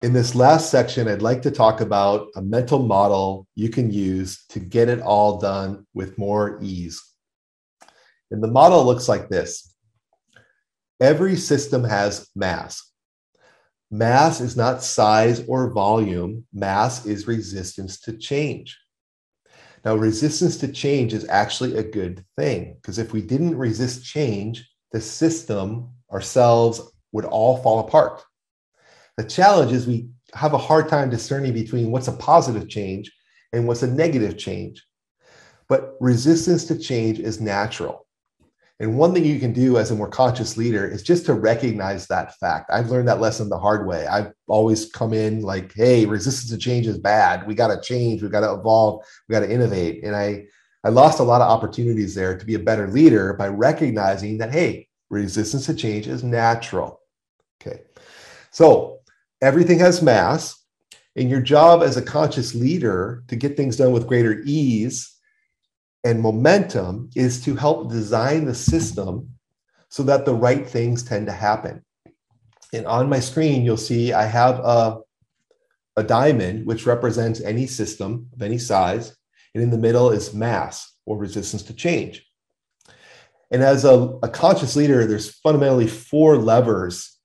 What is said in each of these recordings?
In this last section, I'd like to talk about a mental model you can use to get it all done with more ease. And the model looks like this Every system has mass. Mass is not size or volume, mass is resistance to change. Now, resistance to change is actually a good thing because if we didn't resist change, the system, ourselves, would all fall apart. The challenge is we have a hard time discerning between what's a positive change and what's a negative change. But resistance to change is natural. And one thing you can do as a more conscious leader is just to recognize that fact. I've learned that lesson the hard way. I've always come in like, hey, resistance to change is bad. We got to change. We got to evolve. We got to innovate. And I, I lost a lot of opportunities there to be a better leader by recognizing that, hey, resistance to change is natural. Okay. So everything has mass. And your job as a conscious leader to get things done with greater ease and momentum is to help design the system so that the right things tend to happen. And on my screen, you'll see I have a, a diamond, which represents any system of any size. And in the middle is mass or resistance to change. And as a, a conscious leader, there's fundamentally four levers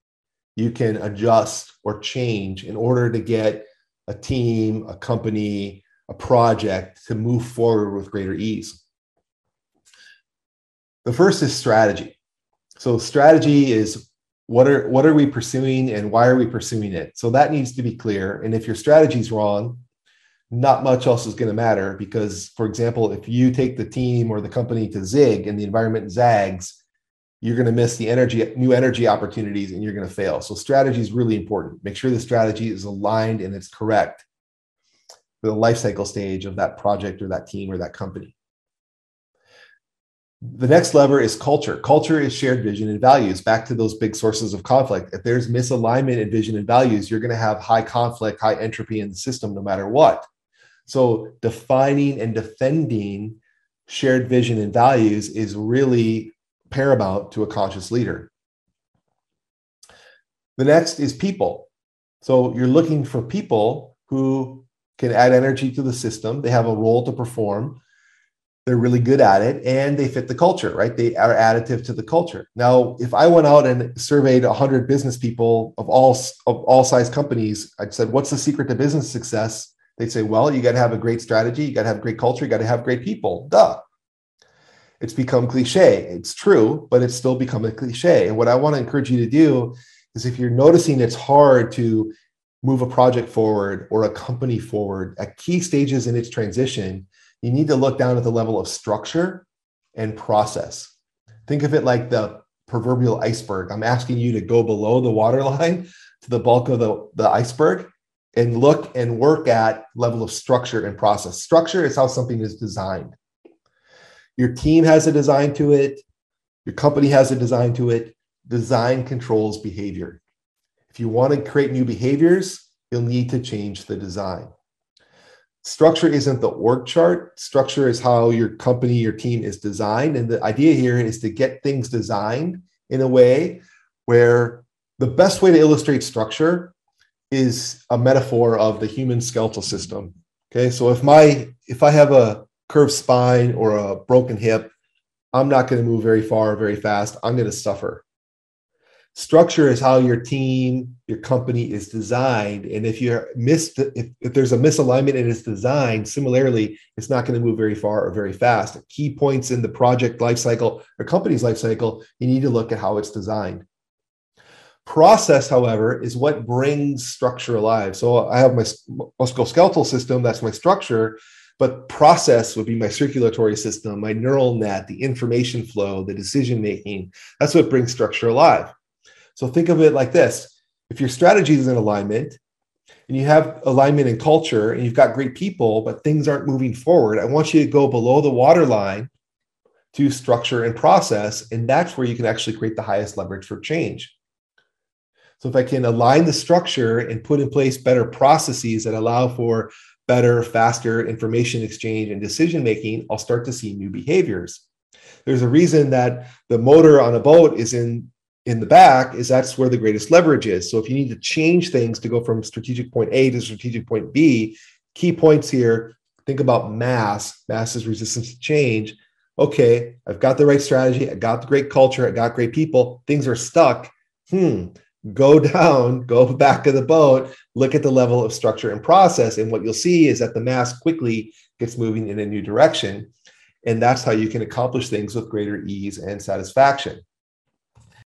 you can adjust or change in order to get a team, a company, a project to move forward with greater ease. The first is strategy. So strategy is what are what are we pursuing and why are we pursuing it? So that needs to be clear. And if your strategy is wrong, not much else is going to matter because, for example, if you take the team or the company to zig and the environment zags, you're going to miss the energy, new energy opportunities, and you're going to fail. So strategy is really important. Make sure the strategy is aligned and it's correct for the life cycle stage of that project or that team or that company. The next lever is culture. Culture is shared vision and values. Back to those big sources of conflict. If there's misalignment in vision and values, you're going to have high conflict, high entropy in the system no matter what. So, defining and defending shared vision and values is really paramount to a conscious leader. The next is people. So, you're looking for people who can add energy to the system. They have a role to perform. They're really good at it and they fit the culture, right? They are additive to the culture. Now, if I went out and surveyed 100 business people of all of all size companies, I said, "What's the secret to business success?" They'd say, "Well, you got to have a great strategy, you got to have great culture, you got to have great people." Duh. It's become cliche. It's true, but it's still become a cliche. And what I want to encourage you to do is if you're noticing it's hard to move a project forward or a company forward at key stages in its transition, you need to look down at the level of structure and process. Think of it like the proverbial iceberg. I'm asking you to go below the waterline to the bulk of the, the iceberg and look and work at level of structure and process. Structure is how something is designed. Your team has a design to it. Your company has a design to it. Design controls behavior. If you want to create new behaviors, you'll need to change the design. Structure isn't the org chart. Structure is how your company, your team is designed. And the idea here is to get things designed in a way where the best way to illustrate structure is a metaphor of the human skeletal system. Okay. So if my if I have a curved spine or a broken hip, I'm not going to move very far, very fast. I'm going to suffer. Structure is how your team your company is designed. And if you're missed if, if there's a misalignment in its design similarly it's not going to move very far or very fast. At key points in the project lifecycle or company's lifecycle you need to look at how it's designed. Process however is what brings structure alive. So i have my musculoskeletal system that's my structure but process would be my circulatory system my neural net the information flow the decision making that's what brings structure alive so think of it like this if your strategy is in alignment and you have alignment and culture and you've got great people, but things aren't moving forward, I want you to go below the waterline to structure and process. And that's where you can actually create the highest leverage for change. So if I can align the structure and put in place better processes that allow for better, faster information exchange and decision making, I'll start to see new behaviors. There's a reason that the motor on a boat is in in the back is that's where the greatest leverage is. So if you need to change things to go from strategic point A to strategic point B, key points here think about mass. Mass is resistance to change. Okay, I've got the right strategy. I got the great culture. I got great people. Things are stuck. Hmm. Go down, go back of the boat, look at the level of structure and process. And what you'll see is that the mass quickly gets moving in a new direction. And that's how you can accomplish things with greater ease and satisfaction.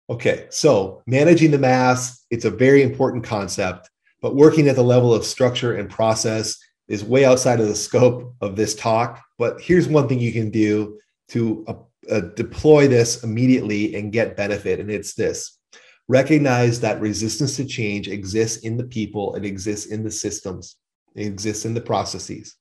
Okay, so managing the mass, it's a very important concept, but working at the level of structure and process is way outside of the scope of this talk. But here's one thing you can do to uh, uh, deploy this immediately and get benefit, and it's this recognize that resistance to change exists in the people, it exists in the systems, it exists in the processes.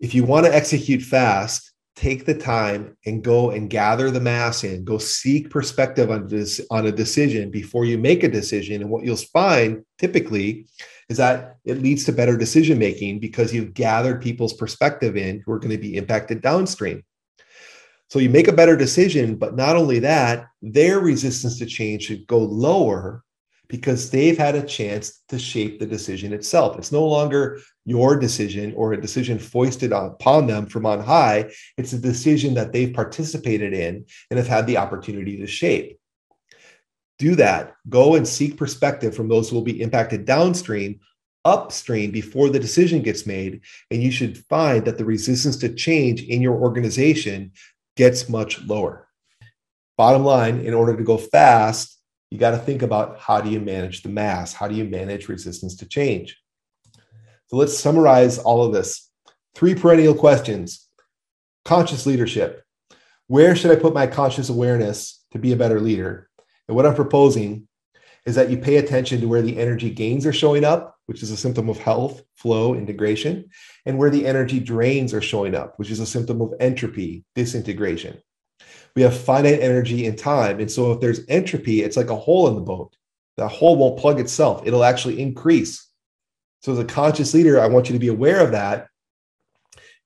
If you want to execute fast, take the time and go and gather the mass in. Go seek perspective on this on a decision before you make a decision. And what you'll find typically is that it leads to better decision making because you've gathered people's perspective in who are going to be impacted downstream so you make a better decision but not only that their resistance to change should go lower because they've had a chance to shape the decision itself. It's no longer your decision or a decision foisted upon them from on high. It's a decision that they've participated in and have had the opportunity to shape. Do that. Go and seek perspective from those who will be impacted downstream, upstream before the decision gets made. And you should find that the resistance to change in your organization gets much lower. Bottom line, in order to go fast, you got to think about how do you manage the mass? How do you manage resistance to change? So let's summarize all of this. Three perennial questions conscious leadership. Where should I put my conscious awareness to be a better leader? And what I'm proposing is that you pay attention to where the energy gains are showing up, which is a symptom of health, flow, integration, and where the energy drains are showing up, which is a symptom of entropy, disintegration we have finite energy and time. And so if there's entropy, it's like a hole in the boat. That hole won't plug itself, it'll actually increase. So as a conscious leader, I want you to be aware of that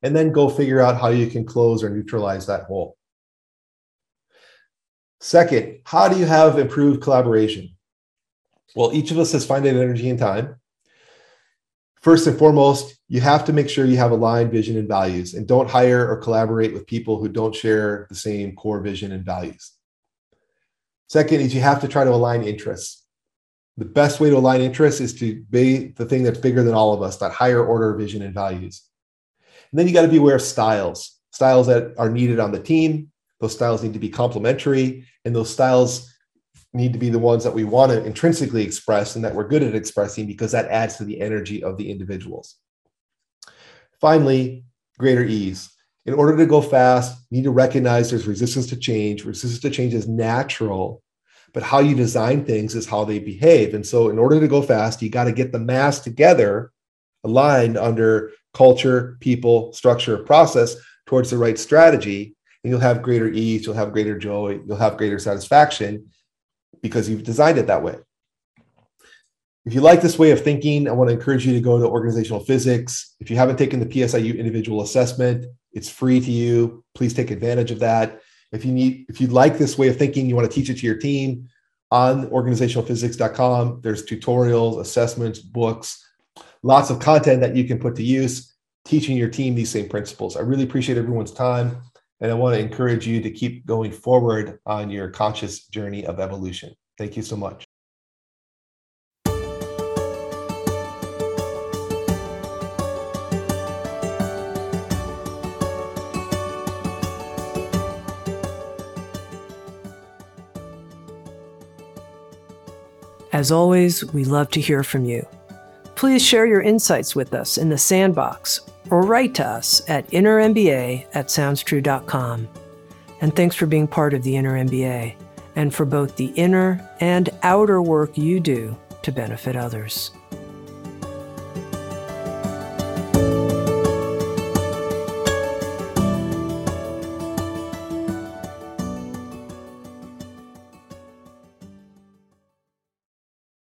and then go figure out how you can close or neutralize that hole. Second, how do you have improved collaboration? Well, each of us has finite energy and time first and foremost, you have to make sure you have aligned vision and values and don't hire or collaborate with people who don't share the same core vision and values. Second is you have to try to align interests. The best way to align interests is to be the thing that's bigger than all of us, that higher order vision and values. And then you got to be aware of styles, styles that are needed on the team. Those styles need to be complementary, and those styles need to be the ones that we want to intrinsically express and that we're good at expressing because that adds to the energy of the individuals. Finally, greater ease. In order to go fast, you need to recognize there's resistance to change. Resistance to change is natural, but how you design things is how they behave. And so, in order to go fast, you got to get the mass together, aligned under culture, people, structure, process towards the right strategy. And you'll have greater ease, you'll have greater joy, you'll have greater satisfaction because you've designed it that way. If you like this way of thinking, I want to encourage you to go to organizational physics. If you haven't taken the PSIU individual assessment, it's free to you. Please take advantage of that. If you need, if you like this way of thinking, you want to teach it to your team on organizationalphysics.com. There's tutorials, assessments, books, lots of content that you can put to use teaching your team these same principles. I really appreciate everyone's time. And I want to encourage you to keep going forward on your conscious journey of evolution. Thank you so much. As always, we love to hear from you. Please share your insights with us in the sandbox or write to us at innermba at soundstrue.com. And thanks for being part of the Inner MBA and for both the inner and outer work you do to benefit others.